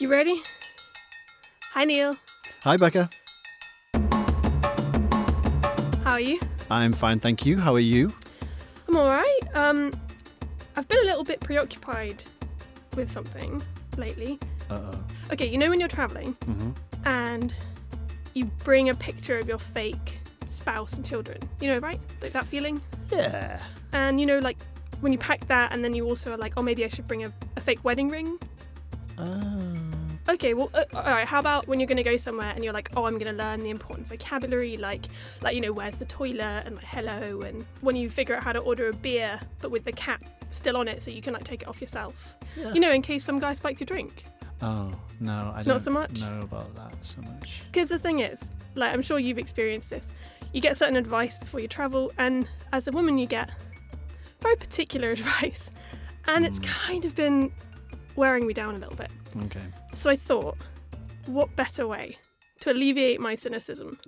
You ready? Hi, Neil. Hi, Becca. How are you? I'm fine, thank you. How are you? I'm all right. Um, I've been a little bit preoccupied with something lately. Uh oh. Okay, you know when you're traveling hmm and you bring a picture of your fake spouse and children. You know, right? Like that feeling. Yeah. And you know, like when you pack that, and then you also are like, oh, maybe I should bring a, a fake wedding ring. Uh, Okay, well, uh, all right. How about when you're going to go somewhere and you're like, oh, I'm going to learn the important vocabulary, like, like you know, where's the toilet and like hello, and when you figure out how to order a beer but with the cap still on it, so you can like take it off yourself. yeah. You know, in case some guy spikes your drink. Oh no, I don't Not so much? know about that so much. Because the thing is, like, I'm sure you've experienced this. You get certain advice before you travel, and as a woman, you get very particular advice, and it's Mm. kind of been wearing me down a little bit. Okay. So I thought, what better way to alleviate my cynicism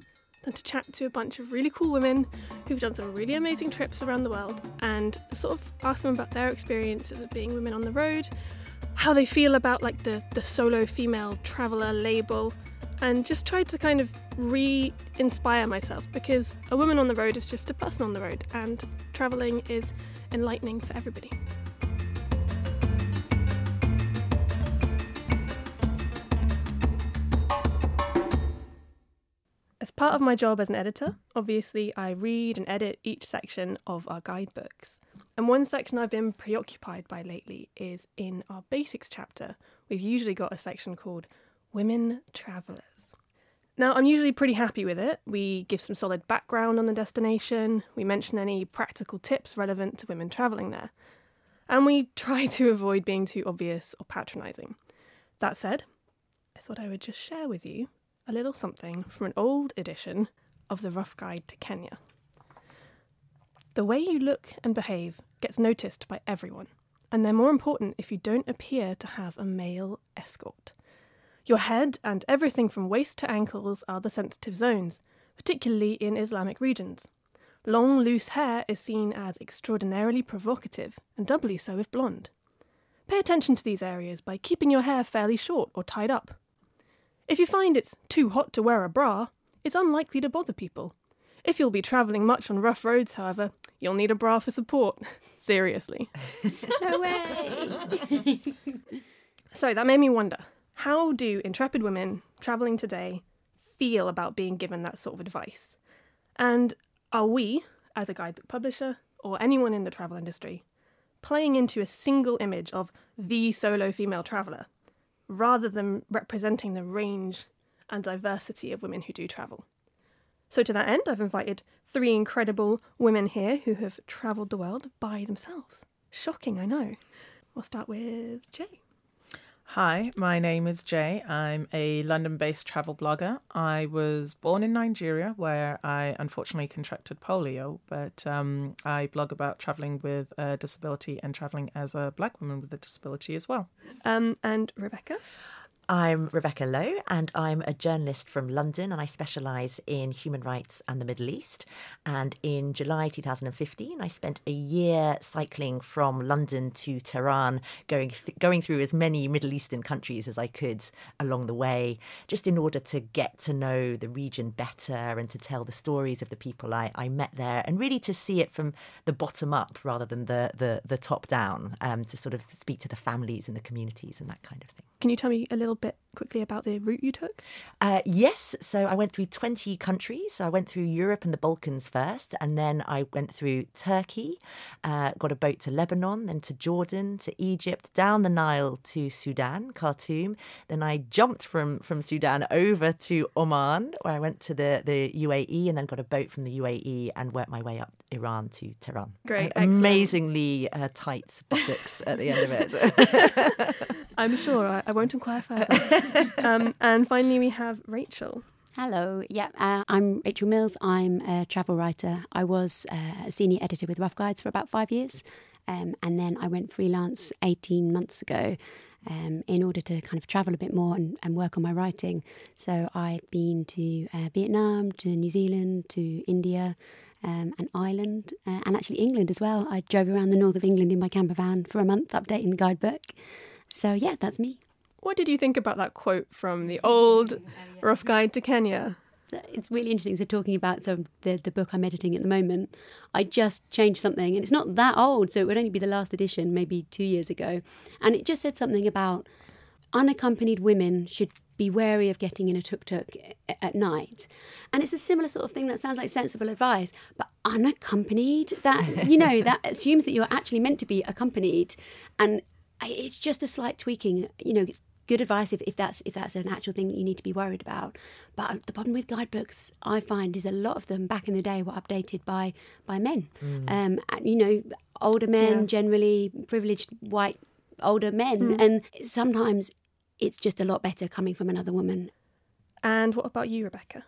than to chat to a bunch of really cool women who've done some really amazing trips around the world and sort of ask them about their experiences of being women on the road, how they feel about like the, the solo female traveller label, and just try to kind of re inspire myself because a woman on the road is just a person on the road and travelling is enlightening for everybody. Part of my job as an editor, obviously I read and edit each section of our guidebooks. And one section I've been preoccupied by lately is in our basics chapter. We've usually got a section called Women Travellers. Now, I'm usually pretty happy with it. We give some solid background on the destination, we mention any practical tips relevant to women travelling there, and we try to avoid being too obvious or patronising. That said, I thought I would just share with you a little something from an old edition of the Rough Guide to Kenya. The way you look and behave gets noticed by everyone, and they're more important if you don't appear to have a male escort. Your head and everything from waist to ankles are the sensitive zones, particularly in Islamic regions. Long, loose hair is seen as extraordinarily provocative, and doubly so if blonde. Pay attention to these areas by keeping your hair fairly short or tied up. If you find it's too hot to wear a bra, it's unlikely to bother people. If you'll be travelling much on rough roads, however, you'll need a bra for support. Seriously. No way. So that made me wonder how do intrepid women travelling today feel about being given that sort of advice? And are we, as a guidebook publisher or anyone in the travel industry, playing into a single image of the solo female traveller rather than representing the range and diversity of women who do travel? So, to that end, I've invited three incredible women here who have travelled the world by themselves. Shocking, I know. We'll start with Jay. Hi, my name is Jay. I'm a London based travel blogger. I was born in Nigeria where I unfortunately contracted polio, but um, I blog about traveling with a disability and traveling as a black woman with a disability as well. Um, and Rebecca. I'm Rebecca Lowe, and I'm a journalist from London, and I specialise in human rights and the Middle East. And in July 2015, I spent a year cycling from London to Tehran, going th- going through as many Middle Eastern countries as I could along the way, just in order to get to know the region better and to tell the stories of the people I, I met there, and really to see it from the bottom up rather than the the, the top down, um, to sort of speak to the families and the communities and that kind of thing. Can you tell me a little bit quickly about the route you took? Uh, yes, so I went through 20 countries. I went through Europe and the Balkans first, and then I went through Turkey, uh, got a boat to Lebanon, then to Jordan, to Egypt, down the Nile to Sudan, Khartoum. Then I jumped from, from Sudan over to Oman, where I went to the, the UAE, and then got a boat from the UAE and worked my way up Iran to Tehran. Great. Amazingly uh, tight buttocks at the end of it. I'm sure I, I won't inquire further. um, and finally, we have Rachel. Hello, yeah, uh, I'm Rachel Mills. I'm a travel writer. I was uh, a senior editor with Rough Guides for about five years, um, and then I went freelance 18 months ago um, in order to kind of travel a bit more and, and work on my writing. So I've been to uh, Vietnam, to New Zealand, to India. Um, and Ireland, uh, and actually England as well. I drove around the north of England in my camper van for a month, updating the guidebook. So yeah, that's me. What did you think about that quote from the old mm, oh, Rough Guide to Kenya? it's really interesting. So talking about so the the book I'm editing at the moment, I just changed something, and it's not that old, so it would only be the last edition, maybe two years ago, and it just said something about unaccompanied women should be wary of getting in a tuk tuk at night, and it's a similar sort of thing that sounds like sensible advice, but unaccompanied that you know that assumes that you're actually meant to be accompanied, and it's just a slight tweaking. You know, good advice if, if that's if that's an actual thing that you need to be worried about. But the problem with guidebooks, I find, is a lot of them back in the day were updated by by men. Mm. Um, and, you know, older men, yeah. generally privileged white older men, mm. and sometimes it's just a lot better coming from another woman. And what about you, Rebecca?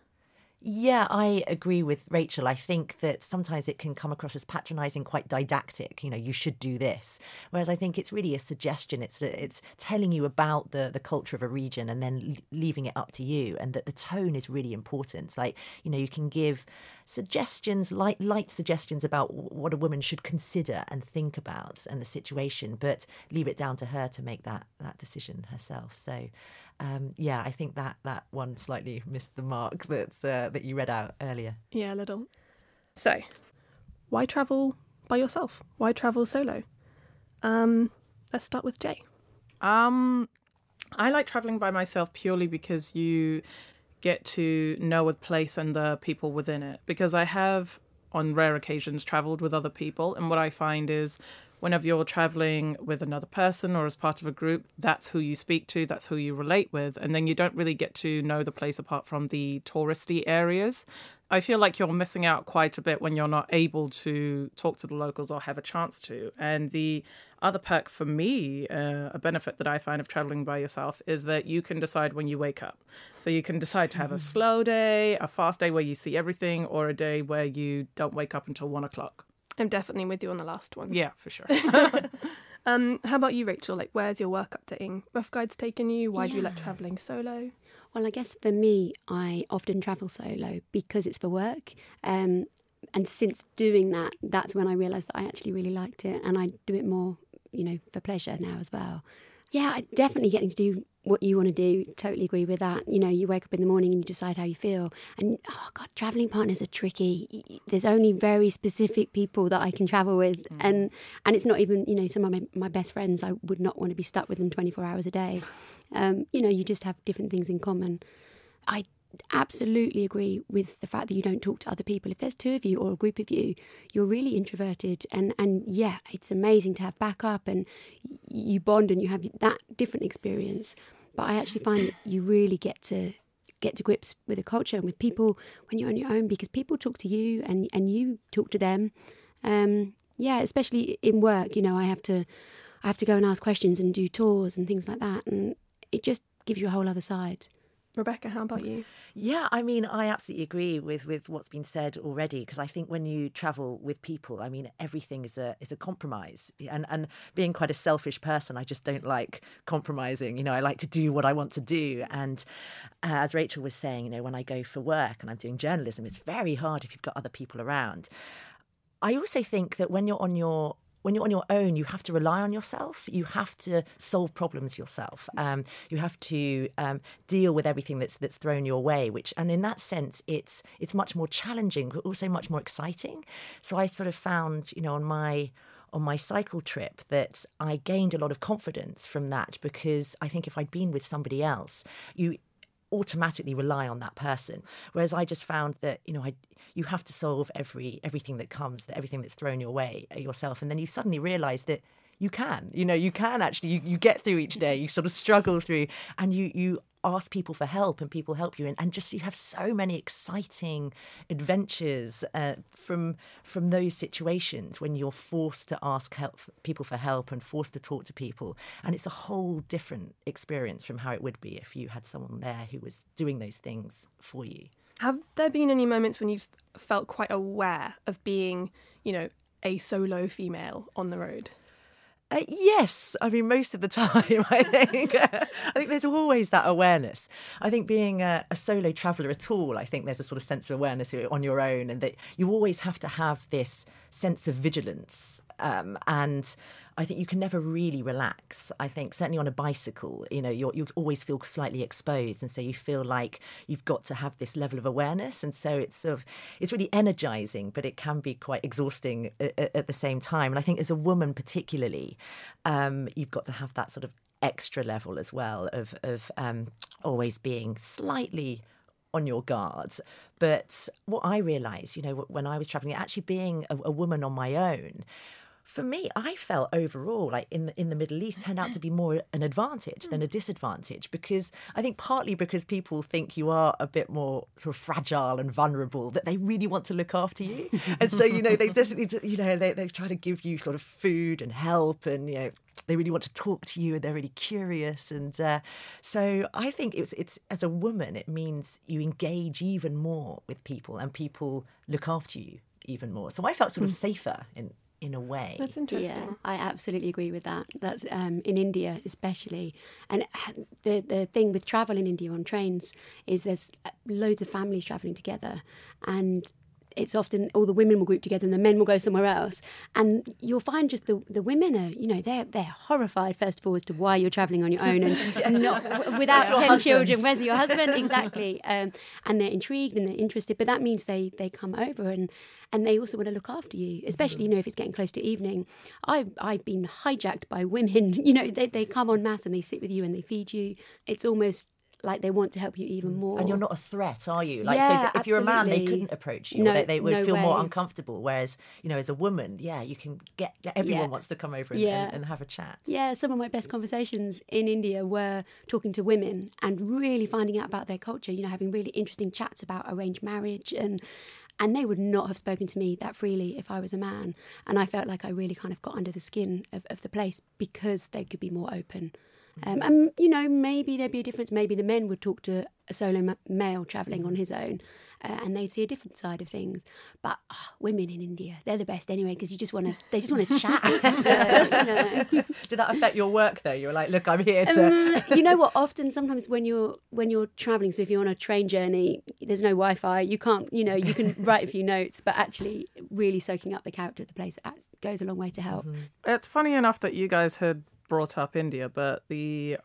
Yeah, I agree with Rachel. I think that sometimes it can come across as patronising, quite didactic. You know, you should do this. Whereas I think it's really a suggestion. It's it's telling you about the the culture of a region and then leaving it up to you. And that the tone is really important. Like you know, you can give suggestions, light light suggestions about what a woman should consider and think about and the situation, but leave it down to her to make that that decision herself. So um, yeah, I think that that one slightly missed the mark that's uh, that you read out earlier. Yeah, a little. So, why travel by yourself? Why travel solo? Um, let's start with Jay. Um, I like traveling by myself purely because you get to know a place and the people within it. Because I have, on rare occasions, traveled with other people, and what I find is whenever you're traveling with another person or as part of a group, that's who you speak to, that's who you relate with. And then you don't really get to know the place apart from the touristy areas. I feel like you're missing out quite a bit when you're not able to talk to the locals or have a chance to. And the other perk for me, uh, a benefit that I find of traveling by yourself, is that you can decide when you wake up. So you can decide to have a mm. slow day, a fast day where you see everything, or a day where you don't wake up until one o'clock. I'm definitely with you on the last one. Yeah, for sure. um, how about you, Rachel? Like, where's your work updating? Rough Guide's taken you? Why yeah. do you like travelling solo? Well, I guess for me, I often travel solo because it's for work. Um, and since doing that, that's when I realised that I actually really liked it, and I do it more, you know, for pleasure now as well. Yeah, definitely getting to do what you want to do. Totally agree with that. You know, you wake up in the morning and you decide how you feel. And oh god, traveling partners are tricky. There's only very specific people that I can travel with, mm. and and it's not even you know some of my, my best friends. I would not want to be stuck with them 24 hours a day. Um, you know, you just have different things in common. I absolutely agree with the fact that you don't talk to other people. If there's two of you or a group of you, you're really introverted, and and yeah, it's amazing to have backup and you bond and you have that different experience. But I actually find that you really get to get to grips with the culture and with people when you're on your own because people talk to you and and you talk to them. Um, yeah, especially in work, you know, I have to I have to go and ask questions and do tours and things like that, and it just gives you a whole other side. Rebecca, how about you? Yeah, I mean, I absolutely agree with, with what's been said already because I think when you travel with people, I mean, everything is a is a compromise. And and being quite a selfish person, I just don't like compromising. You know, I like to do what I want to do. And uh, as Rachel was saying, you know, when I go for work and I'm doing journalism, it's very hard if you've got other people around. I also think that when you're on your when you're on your own, you have to rely on yourself. You have to solve problems yourself. Um, you have to um, deal with everything that's that's thrown your way. Which, and in that sense, it's it's much more challenging, but also much more exciting. So I sort of found, you know, on my on my cycle trip that I gained a lot of confidence from that because I think if I'd been with somebody else, you automatically rely on that person. Whereas I just found that you know I you have to solve every everything that comes, that everything that's thrown your way uh, yourself, and then you suddenly realise that you can you know you can actually you, you get through each day you sort of struggle through and you you ask people for help and people help you and, and just you have so many exciting adventures uh, from from those situations when you're forced to ask help people for help and forced to talk to people. And it's a whole different experience from how it would be if you had someone there who was doing those things for you. Have there been any moments when you've felt quite aware of being you know a solo female on the road uh, yes, I mean most of the time. I think I think there's always that awareness. I think being a, a, solo traveller at all, I think there's a sort of sense of awareness on your own, and that you always have to have this sense of vigilance. Um, and I think you can never really relax. I think certainly on a bicycle, you know, you you always feel slightly exposed, and so you feel like you've got to have this level of awareness, and so it's sort of it's really energizing, but it can be quite exhausting at, at the same time. And I think as a woman, particularly, um, you've got to have that sort of extra level as well of of um, always being slightly on your guard. But what I realised, you know, when I was travelling, actually being a, a woman on my own for me, I felt overall like in the, in the Middle East turned out to be mm-hmm. more an advantage than a mm. disadvantage because I think partly because people think you are a bit more sort of fragile and vulnerable that they really want to look after you, and so you know they definitely you know they they try to give you sort of food and help and you know they really want to talk to you and they're really curious. And uh, so I think it's it's as a woman it means you engage even more with people and people look after you even more. So I felt sort of mm. safer in in a way. That's interesting. Yeah, I absolutely agree with that. That's um, in India, especially. And the the thing with travel in India on trains is there's uh, loads of families traveling together, and it's often all the women will group together and the men will go somewhere else. And you'll find just the, the women are, you know, they're they're horrified first of all as to why you're travelling on your own and yes. not without ten husband. children. Where's your husband? exactly. Um, and they're intrigued and they're interested. But that means they they come over and and they also want to look after you, especially you know if it's getting close to evening. I I've been hijacked by women. You know they they come en masse and they sit with you and they feed you. It's almost like they want to help you even mm. more. And you're not a threat, are you? Like, yeah, so if absolutely. you're a man, they couldn't approach you. No, they, they, would no feel way. more uncomfortable. Whereas, you know, as a woman, yeah, you can get everyone Yeah. wants to come over and, Yeah. and, and have a chat. Yeah, some of my best conversations in India were talking to women and really finding out about their culture, you know, having really interesting chats about arranged marriage and and they would not have spoken to me that freely if I was a man. And I felt like I really kind of got under the skin of, of the place because they could be more open. Um, and, you know, maybe there'd be a difference. Maybe the men would talk to a solo ma- male travelling on his own uh, and they'd see a different side of things. But ah, women in India, they're the best anyway because you just want to, they just want to chat. so, you know. Did that affect your work though? You were like, look, I'm here to. Um, you know what? Often, sometimes when you're when you're traveling, so if you're on a train journey, there's no Wi-Fi. You can't, you know, you can write a few notes, but actually, really soaking up the character of the place uh, goes a long way to help. It's funny enough that you guys had brought up India, but the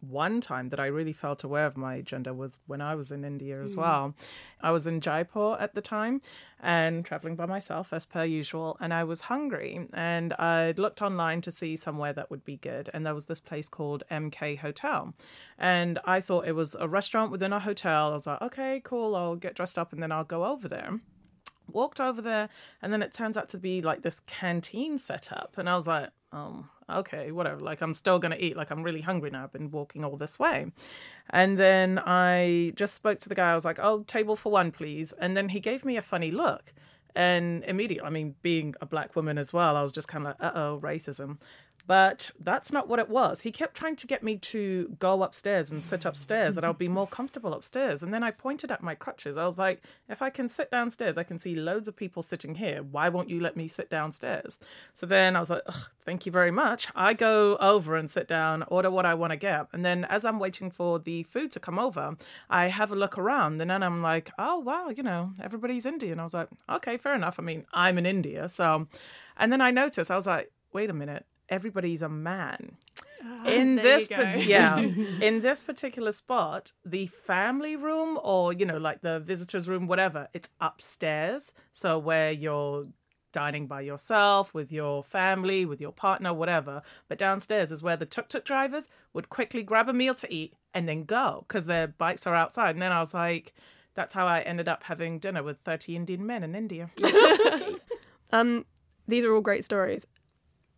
one time that I really felt aware of my gender was when I was in India as well. I was in Jaipur at the time and traveling by myself as per usual, and I was hungry. And I'd looked online to see somewhere that would be good, and there was this place called MK Hotel. And I thought it was a restaurant within a hotel. I was like, okay, cool, I'll get dressed up and then I'll go over there walked over there and then it turns out to be like this canteen setup and i was like um okay whatever like i'm still gonna eat like i'm really hungry now i've been walking all this way. And then i just spoke to the guy i was like oh table for one please. And then he gave me a funny look. And immediately i mean being a black woman as well i was just kind of like uh-oh racism but that's not what it was. He kept trying to get me to go upstairs and sit upstairs, that I'll be more comfortable upstairs. And then I pointed at my crutches. I was like, if I can sit downstairs, I can see loads of people sitting here. Why won't you let me sit downstairs? So then I was like, thank you very much. I go over and sit down, order what I want to get. And then as I'm waiting for the food to come over, I have a look around. And then I'm like, oh, wow, you know, everybody's Indian. I was like, okay, fair enough. I mean, I'm in India. So, and then I noticed, I was like, wait a minute everybody's a man. in this pa- yeah, in this particular spot, the family room or you know like the visitors room whatever, it's upstairs. So where you're dining by yourself with your family, with your partner, whatever. But downstairs is where the tuk-tuk drivers would quickly grab a meal to eat and then go because their bikes are outside. And then I was like that's how I ended up having dinner with 30 Indian men in India. Um, these are all great stories.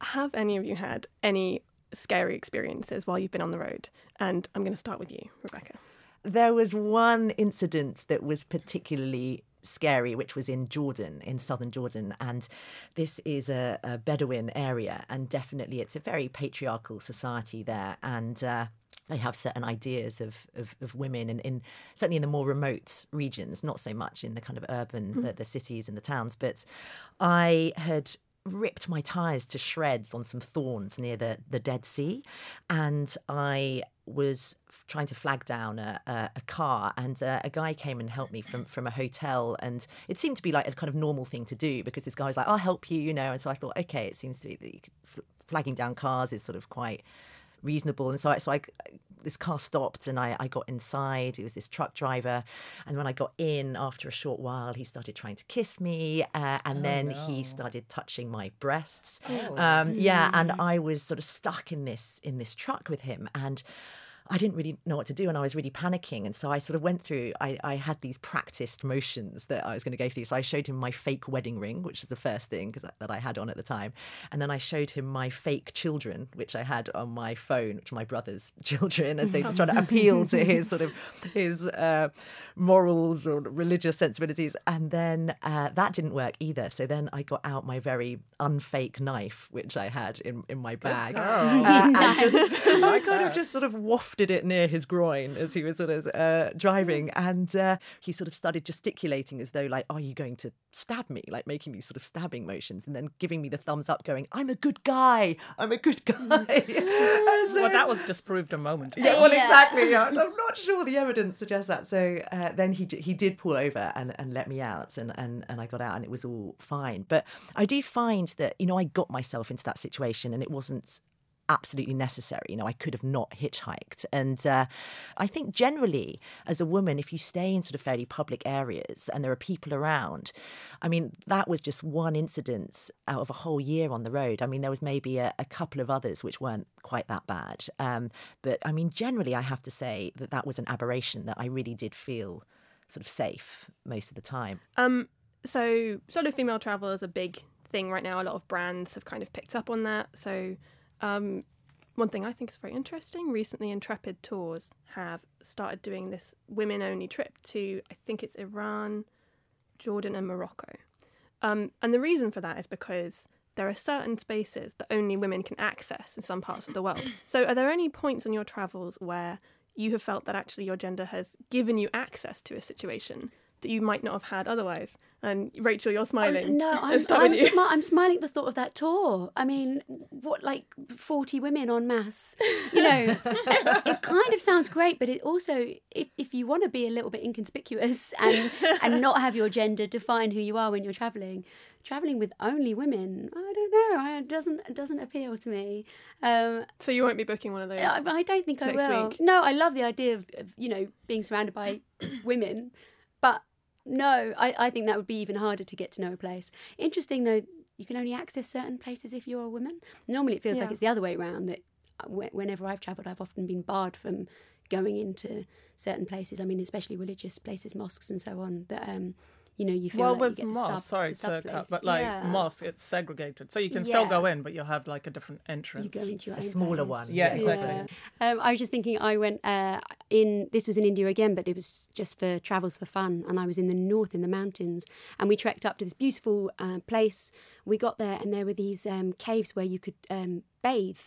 Have any of you had any scary experiences while you've been on the road? And I'm going to start with you, Rebecca. There was one incident that was particularly scary, which was in Jordan, in southern Jordan. And this is a, a Bedouin area, and definitely it's a very patriarchal society there. And uh, they have certain ideas of, of, of women, and in certainly in the more remote regions, not so much in the kind of urban, the, the cities and the towns. But I had ripped my tires to shreds on some thorns near the, the Dead Sea, and I was trying to flag down a, a, a car, and uh, a guy came and helped me from from a hotel, and it seemed to be like a kind of normal thing to do because this guy was like, "I'll help you," you know, and so I thought, okay, it seems to be that. Flagging down cars is sort of quite reasonable. And so, I, so I, this car stopped and I, I got inside. It was this truck driver. And when I got in, after a short while, he started trying to kiss me. Uh, and Oh, then no. he started touching my breasts. Oh. Um, yeah. And Mm. I was sort of stuck in this, in this truck with him. And I didn't really know what to do and I was really panicking. And so I sort of went through, I, I had these practiced motions that I was going to go through. So I showed him my fake wedding ring, which is the first thing that, that I had on at the time. And then I showed him my fake children, which I had on my phone, which are my brother's children, as they just trying to appeal to his sort of his uh, morals or religious sensibilities. And then uh, that didn't work either. So then I got out my very unfake knife, which I had in, in my bag. Uh, and just, I kind of just sort of wafted it near his groin as he was sort of uh, driving, and uh, he sort of started gesticulating as though, like, "Are you going to stab me?" Like making these sort of stabbing motions, and then giving me the thumbs up, going, "I'm a good guy. I'm a good guy." So- well, that was disproved a moment ago. yeah, well, Yeah. exactly. I'm not sure the evidence suggests that. So uh, then he he did pull over and, and let me out, and, and and I got out, and it was all fine. But I do find that you know I got myself into that situation, and it wasn't absolutely necessary. You know, I could have not hitchhiked. And uh, I think generally, as a woman, if you stay in sort of fairly public areas and there are people around, I mean, that was just one incident out of a whole year on the road. I mean, there was maybe a, a couple of others which weren't quite that bad. Um, but I mean, generally, I have to say that that was an aberration that I really did feel sort of safe most of the time. Um, so solo female travel is a big thing right now. A lot of brands have kind of picked up on that. So, um, one thing I think is very interesting recently, Intrepid Tours have started doing this women only trip to, I think it's Iran, Jordan, and Morocco. Um, and the reason for that is because there are certain spaces that only women can access in some parts of the world. So, are there any points on your travels where you have felt that actually your gender has given you access to a situation that you might not have had otherwise? And Rachel, you're smiling. Oh, no, I'm, I'm, smi- I'm smiling at the thought of that tour. I mean, what, like 40 women en masse? You know, it kind of sounds great, but it also, if, if you want to be a little bit inconspicuous and, and not have your gender define who you are when you're travelling, travelling with only women, I don't know, I- it doesn't, it doesn't appeal to me. Um, So you won't be booking one of those. I, I don't think I will. week. No, I love the idea of, of you know being surrounded by women, no, I, I think that would be even harder to get to know a place. Interesting though, you can only access certain places if you're a woman. Normally, it feels like it's the other way around. That uh, whenever I've travelled, I've often been barred from going into certain places. I mean, especially religious places, mosques and so on. That um, you know, you feel well, like with you get the mosque, sub, sorry to cut, but like yeah. mosque, it's segregated, so you can still go in, but you'll have like a different entrance. You go into your A own smaller place. one. Yeah, exactly. Yeah. Um, I was just thinking, I went uh, in. This was in India again, but it was just for travels for fun. And I was in the north, in the mountains, and we trekked up to this beautiful uh, place. We got there, and there were these um, caves where you could um, bathe.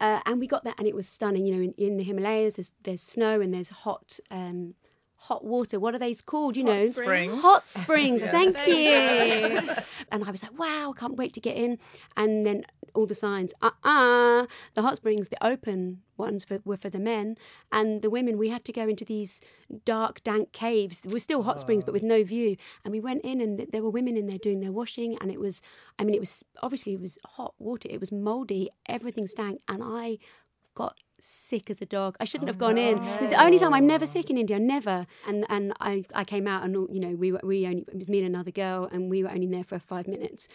Uh, and we got there, and it was stunning. You know, in, in the Himalayas, there's there's snow and there's hot. Um, Hot water. What are they called? You know, springs. Hot springs. Yes. Thank you. and I was like, wow, I can't wait to get in. And then all the signs, uh uh the hot springs, the open ones for, were for the men. And the women, we had to go into these dark, dank caves. There were still hot springs, but with no view. And we went in, and th- there were women in there doing their washing. And it was, I mean, it was obviously it was hot water, it was moldy, everything stank. And I got sick as a dog. I shouldn't oh, have gone in. It's the only time I'm never sick in India, never. And and I, I came out and you know we were, we only it was me and another girl and we were only there for five minutes.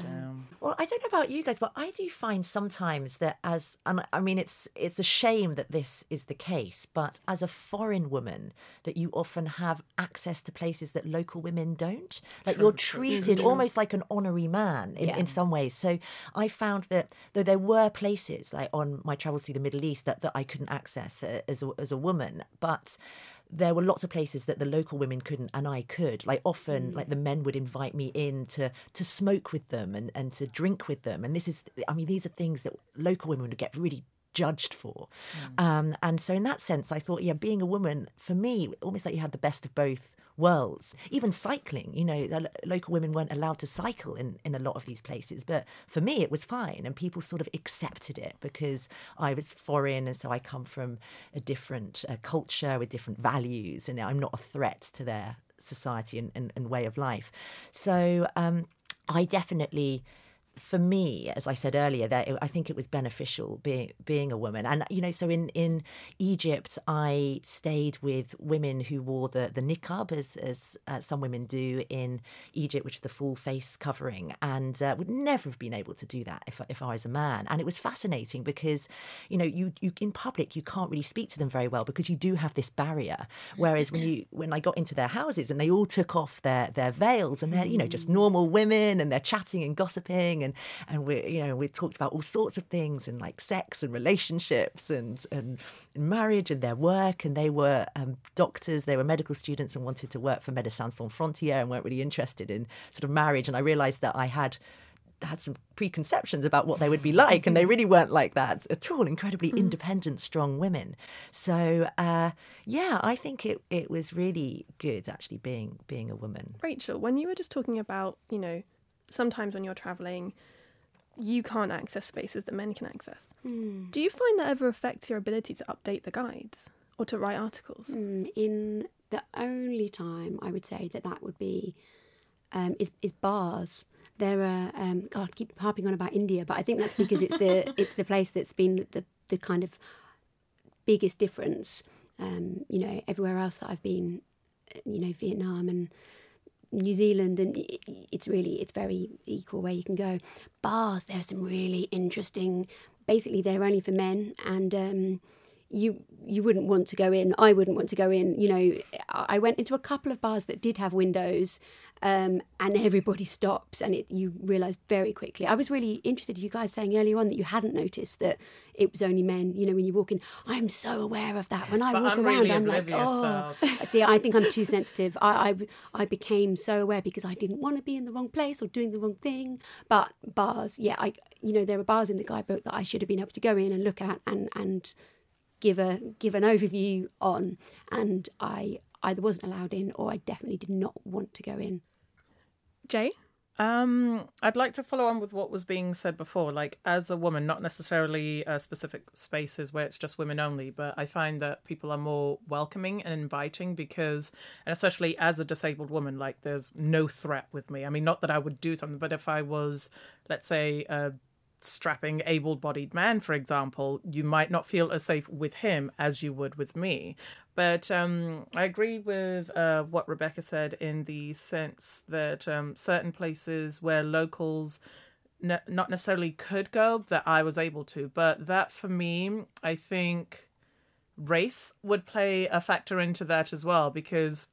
Damn. Well, I don't know about you guys, but I do find sometimes that as and I mean it's it's a shame that this is the case, but as a foreign woman that you often have access to places that local women don't. Like you're treated almost like an honorary man in, Yeah. in some ways. So I found that though there were places like on my travels through the Middle East that, that I couldn't access uh, as a, as a woman, but there were lots of places that the local women couldn't and I could. Like often like the men would invite me in to to smoke with them and, and to drink with them. And this is I mean, these are things that local women would get really judged for. Um, and so in that sense I thought, yeah, being a woman, for me, almost like you had the best of both worlds. Even cycling, you know, local women weren't allowed to cycle in, in a lot of these places. But for me, it was fine. And people sort of accepted it because I was foreign. And so I come from a different uh, culture with different values. And I'm not a threat to their society and, and, and way of life. So um, I definitely for me, as I said earlier, that I think it was beneficial being being a woman. And you know, so in in Egypt, I stayed with women who wore the the niqab, as as uh, some women do in Egypt, which is the full face covering, and uh, would never have been able to do that if if I was a man. And it was fascinating because, you know, you you in public you can't really speak to them very well because you do have this barrier. Whereas when you when I got into their houses and they all took off their their veils and they're you know just normal women and they're chatting and gossiping and and we you know we talked about all sorts of things and like sex and relationships and and marriage and their work and they were um, doctors they were medical students and wanted to work for Médecins Sans Frontières and weren't really interested in sort of marriage and I realized that I had had some preconceptions about what they would be like, and they really weren't like that at all. Incredibly independent, strong women. So uh, yeah, I think it it was really good actually being being a woman. Rachel, when you were just talking about, you know, sometimes when you're traveling, you can't access spaces that men can access. Do you find that ever affects your ability to update the guides or to write articles? Mm, in the only time I would say that that would be um, is is bars. There are um, God, I keep harping on about India, but I think that's because it's the it's the place that's been the the kind of biggest difference. Um, you know, everywhere else that I've been, you know, Vietnam and New Zealand, and it's really it's very equal where you can go. Bars, there are some really interesting. Basically, they're only for men, and um, you you wouldn't want to go in. I wouldn't want to go in. You know, I went into a couple of bars that did have windows, um, and everybody stops, and it you realise very quickly. I was really interested. You guys saying earlier on that you hadn't noticed that it was only men. You know, when you walk in, I'm so aware of that. When I But walk I'm around, really I'm like, oh. though. See, I think I'm too sensitive. I, I I became so aware because I didn't want to be in the wrong place or doing the wrong thing. But bars, yeah, I you know there are bars in the guidebook that I should have been able to go in and look at and and give a give an overview on, and I either wasn't allowed in or I definitely did not want to go in. Jay? Um, I'd like to follow on with what was being said before. Like, as a woman, not necessarily uh, specific spaces where it's just women only, but I find that people are more welcoming and inviting because, and especially as a disabled woman, like, there's no threat with me. I mean, not that I would do something, but if I was, let's say, a strapping able bodied man, for example, you might not feel as safe with him as you would with me. But um, I agree with uh, what Rebecca said in the sense that um, certain places where locals ne- not necessarily could go, that I was able to. But that for me, I think race would play a factor into that as well because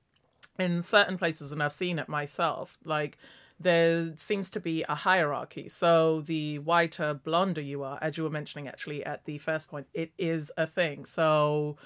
in certain places, and I've seen it myself, like there seems to be a hierarchy. So the whiter, blonder you are, as you were mentioning actually at the first point, it is a thing. So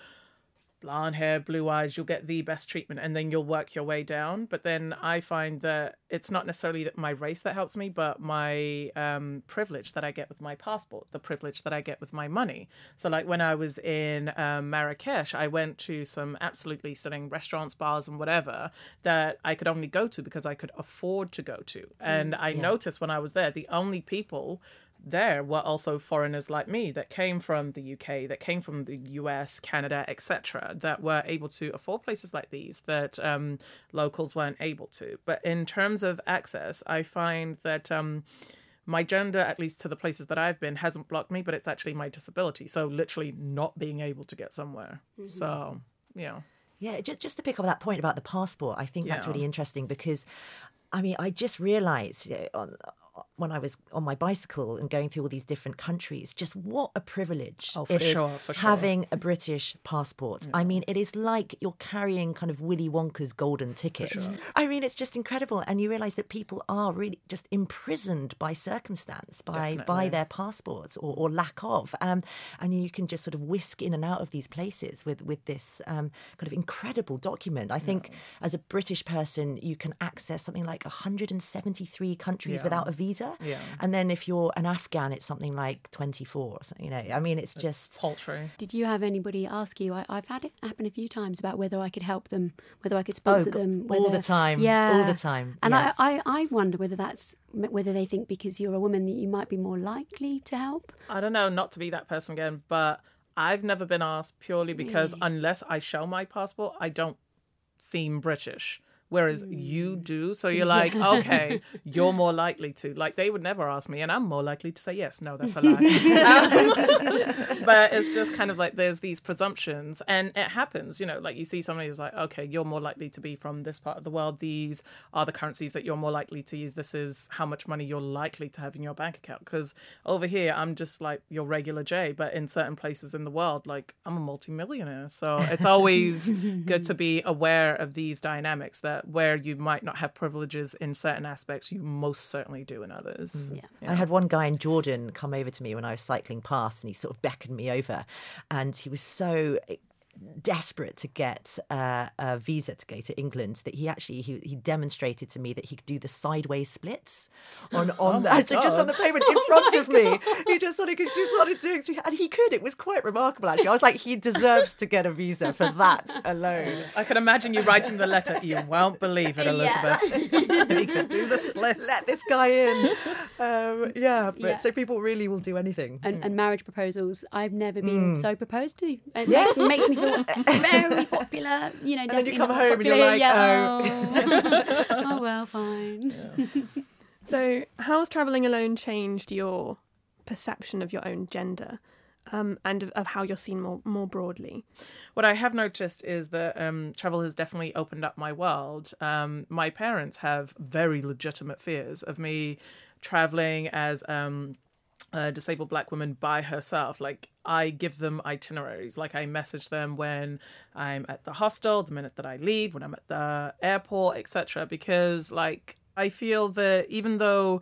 blonde hair, blue eyes, you'll get the best treatment and then you'll work your way down. But then I find that it's not necessarily that my race that helps me, but my um, privilege that I get with my passport, the privilege that I get with my money. So, like when I was in um, Marrakesh, I went to some absolutely stunning restaurants, bars, and whatever that I could only go to because I could afford to go to. And I noticed when I was there, the only people there were also foreigners like me that came from the UK, that came from the US, Canada, etc., that were able to afford places like these that um, locals weren't able to. But in terms of access, I find that. Um, my gender, at least to the places that I've been, hasn't blocked me, but it's actually my disability. So literally not being able to get somewhere. So, yeah. Yeah, just, just to pick up that point about the passport, I think that's really interesting because, I mean, I just realised you know, on, when I was on my bicycle and going through all these different countries, just what a privilege Oh, it is sure, for sure. having a British passport. I mean, it is like you're carrying kind of Willy Wonka's golden ticket. I mean, it's just incredible, and you realise that people are really just imprisoned by circumstance, by by their passports or, or lack of, um, and you can just sort of whisk in and out of these places with with this um, kind of incredible document. I think as a British person, you can access something like 173 countries Yeah. without a visa, Yeah. and then if you're an Afghan, it's something like 24. or something, You know, I mean, it's just Paltry. Did you have anybody ask you? I, I've had it happen a few times about whether I could help them, whether I could sponsor Oh, g- them. all the time, yeah, all the time, And yes. I, I, I wonder whether that's whether they think because you're a woman that you might be more likely to help. I don't know, not to be that person again, but I've never been asked purely because Really? unless I show my passport, I don't seem British. Whereas you do. So you're like, okay, you're more likely to. Like they would never ask me, and I'm more likely to say yes. No, that's a lie. um, but it's just kind of like there's these presumptions, and it happens. You know, like you see somebody who's like, okay, you're more likely to be from this part of the world. These are the currencies that you're more likely to use. This is how much money you're likely to have in your bank account. Because over here, I'm just like your regular Jay, but in certain places in the world, like I'm a multimillionaire. So it's always good to be aware of these dynamics that where you might not have privileges in certain aspects, you most certainly do in others. Mm. Yeah. I had one guy in Jordan come over to me when I was cycling past, and he sort of beckoned me over, and he was so desperate to get uh, a visa to go to England that he actually he, he demonstrated to me that he could do the sideways splits on on my so just on the pavement in front of me. He just sort of just started doing so- and he could. It was quite remarkable actually. I was like, he deserves to get a visa for that alone. I can imagine you writing the letter. You won't believe it, Elizabeth. he could do the splits. Let this guy in. Um, yeah, but Yeah. so people really will do anything. and, and marriage proposals. I've never been Mm. so proposed to. It Yes. makes, makes me feel very popular. You know, then you come not home and you're popular like, yet. oh. oh well, fine. So, how has traveling alone changed your perception of your own gender, um, and of, of how you're seen more more broadly? What I have noticed is that um, travel has definitely opened up my world. Um, my parents have very legitimate fears of me traveling as a disabled black woman by herself. Like I give them itineraries. Like I message them when I'm at the hostel, the minute that I leave, when I'm at the airport, etc. Because like I feel that even though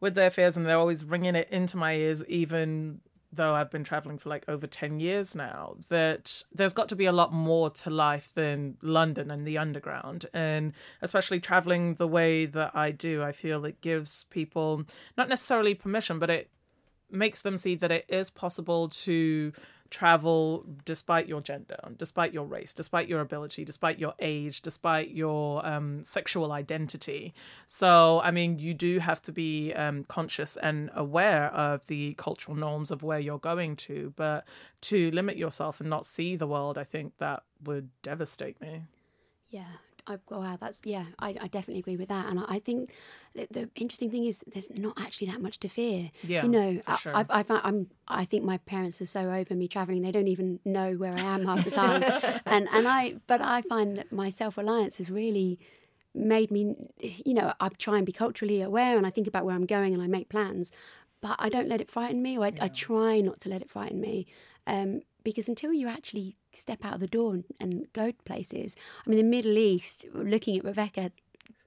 with their fears and they're always ringing it into my ears, even though I've been traveling for like over 10 years now, that there's got to be a lot more to life than London and the underground. And especially traveling the way that I do, I feel it gives people not necessarily permission, but it makes them see that it is possible to travel despite your gender, despite your race, despite your ability, despite your age, despite your um, sexual identity. So, I mean, you do have to be um, conscious and aware of the cultural norms of where you're going to, but to limit yourself and not see the world, I think that would devastate me. Yeah. I, wow, that's yeah. I, I definitely agree with that, and I, I think the, the interesting thing is that there's not actually that much to fear. Yeah, you know, I, sure. I've, I've, I'm I think my parents are so over me traveling; they don't even know where I am half the time, and and I but I find that my self reliance has really made me, you know, I try and be culturally aware, and I think about where I'm going, and I make plans, but I don't let it frighten me, or I, I try not to let it frighten me, um, because until you actually step out of the door and, and go to places, I mean, the Middle East, looking at Rebecca,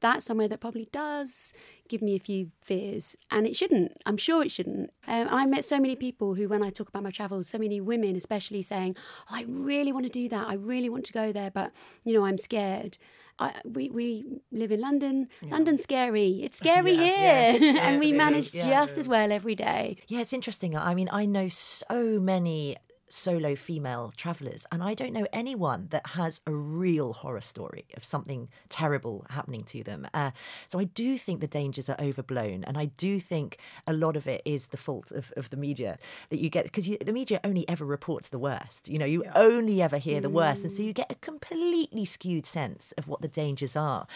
that's somewhere that probably does give me a few fears, and it shouldn't. I'm sure it shouldn't. Um, I met so many people who, when I talk about my travels, so many women, especially, saying, oh, "I really want to do that. I really want to go there, but you know, I'm scared." I, we we live in London. London's scary. It's scary Yes, here, yes, and yes, we manage. Yeah, just as well every day. Yeah, it's interesting. I mean, I know so many solo female travelers, and I don't know anyone that has a real horror story of something terrible happening to them. Uh, so I do think the dangers are overblown, and I do think a lot of it is the fault of, of the media that you get because the media only ever reports the worst. You know, you only ever hear the worst, and so you get a completely skewed sense of what the dangers are,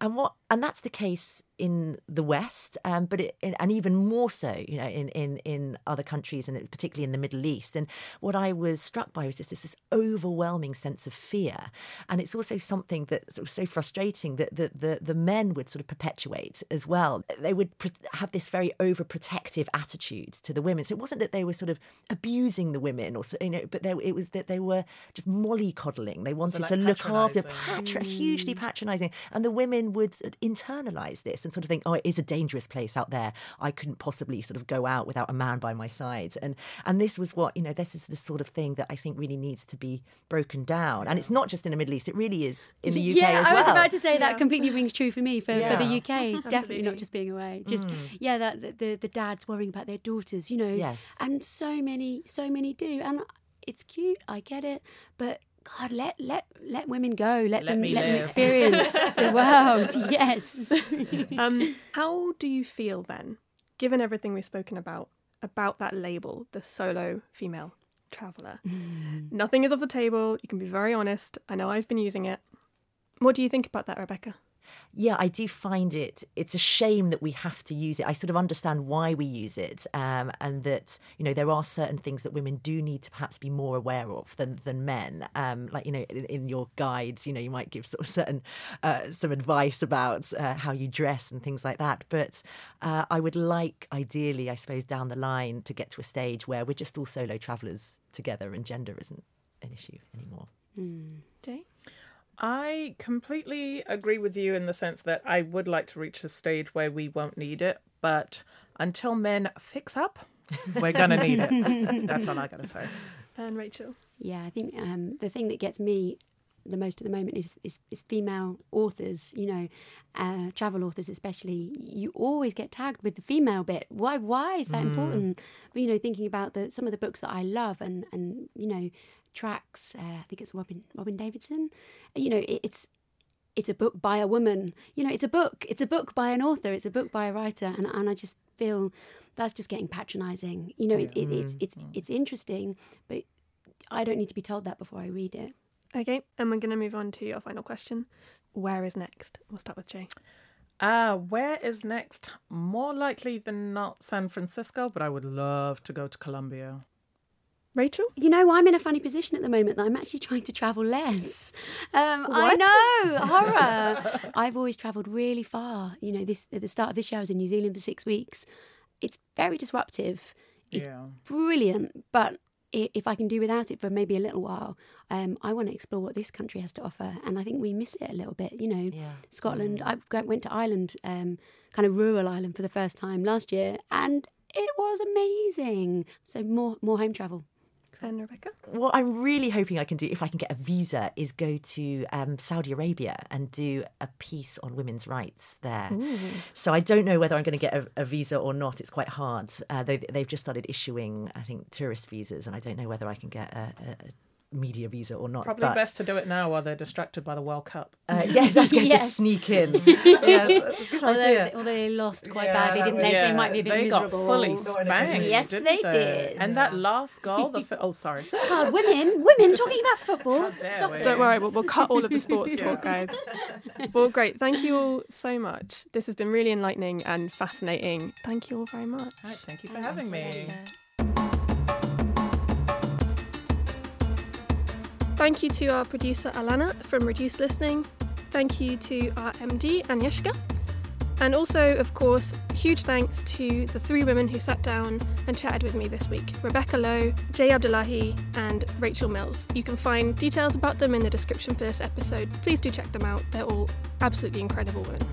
and what and that's the case in the West, um, but it, and even more so, you know, in, in, in other countries and particularly in the Middle East. And what I was struck by was just this, this overwhelming sense of fear, and it's also something that's so frustrating that the, the the men would sort of perpetuate as well. They would pr- have this very overprotective attitude to the women. So it wasn't that they were sort of abusing the women, or so- you know, but they, it was that they were just mollycoddling. They wanted like, to look after, patri- hugely patronising, and the women would internalize this and sort of think, oh, it is a dangerous place out there. I couldn't possibly sort of go out without a man by my side. And and this was what you know. This is the sort of thing that I think really needs to be broken down. And it's not just in the Middle East; it really is in the UK yeah, as I was about to say that completely rings true for me for, for the Yeah. UK. Definitely not just being away. Just mm. yeah, that the, the the dads worrying about their daughters, you know. Yes. And so many, so many do, and it's cute. I get it, but. God, let let let women go. Let, Let them let them experience the world. Yes. Um, how do you feel then, given everything we've spoken about, about that label, the solo female traveller? Nothing is off the table. You can be very honest. I know I've been using it. What do you think about that, Rebecca? Yeah, I do find it. It's a shame that we have to use it. I sort of understand why we use it, um, and that you know there are certain things that women do need to perhaps be more aware of than than men. Um, like you know, in, in, your guides, you know, you might give sort of certain uh, some advice about uh, how you dress and things like that. But uh, I would like, ideally, I suppose, down the line to get to a stage where we're just all solo travellers together, and gender isn't an issue anymore. Mm. Jay? I completely agree with you in the sense that I would like to reach a stage where we won't need it, but until men fix up, we're gonna need it. That's all I gotta say. And Rachel? Yeah, I think um, the thing that gets me the most at the moment is, is, is female authors, you know, uh, travel authors especially. You always get tagged with the female bit. Why? Why is that mm. important? You know, thinking about the some of the books that I love and and you know tracks. Uh, I think it's Robyn Robyn Davidson. You know, it, it's it's a book by a woman. You know, it's a book. It's a book by an author. It's a book by a writer. And and I just feel that's just getting patronising. You know, it, it, it's it's it's interesting, but I don't need to be told that before I read it. Okay, and we're going to move on to your final question. Where is next? We'll start with Jay. Uh, where is next? More likely than not San Francisco, but I would love to go to Colombia. Rachel? You know, I'm in a funny position at the moment that I'm actually trying to travel less. Um, I know, horror. I've always travelled really far. You know, this at the start of this year, I was in New Zealand for six weeks. It's very disruptive. It's yeah. brilliant, but if I can do without it for maybe a little while, um, I want to explore what this country has to offer. And I think we miss it a little bit. You know, yeah. Scotland. Mm. I went to Ireland, um, kind of rural Ireland for the first time last year, and it was amazing. So more more home travel. And Rebecca? What I'm really hoping I can do, if I can get a visa, is go to um, Saudi Arabia and do a piece on women's rights there. Ooh. So I don't know whether I'm going to get a, a visa or not. It's quite hard. Uh, they, have just started issuing, I think, tourist visas, and I don't know whether I can get a, a media visa or not. Probably but, best to do it now while they're distracted by the World Cup. Uh, yeah, that's going yes. to sneak in. yes, that's a good although, idea. Although they lost quite yeah, badly, didn't they? Yeah. they might be a bit they miserable. got fully spanked. yes, they, they, did. And that last goal, the fi- oh sorry, God, women, women talking about football. Stop it. Don't worry, we'll, we'll cut all of the sports talk, guys. Well, great. Thank you all so much. This has been really enlightening and fascinating. Thank you all very much. Right, thank you for having me. Thank you to our producer Alannah from Reduced Listening. Thank you to our MD Agnieszka. And also, of course, huge thanks to the three women who sat down and chatted with me this week Rebecca Lowe, Jay Abdullahi, and Rachel Mills. You can find details about them in the description for this episode. Please do check them out, they're all absolutely incredible women.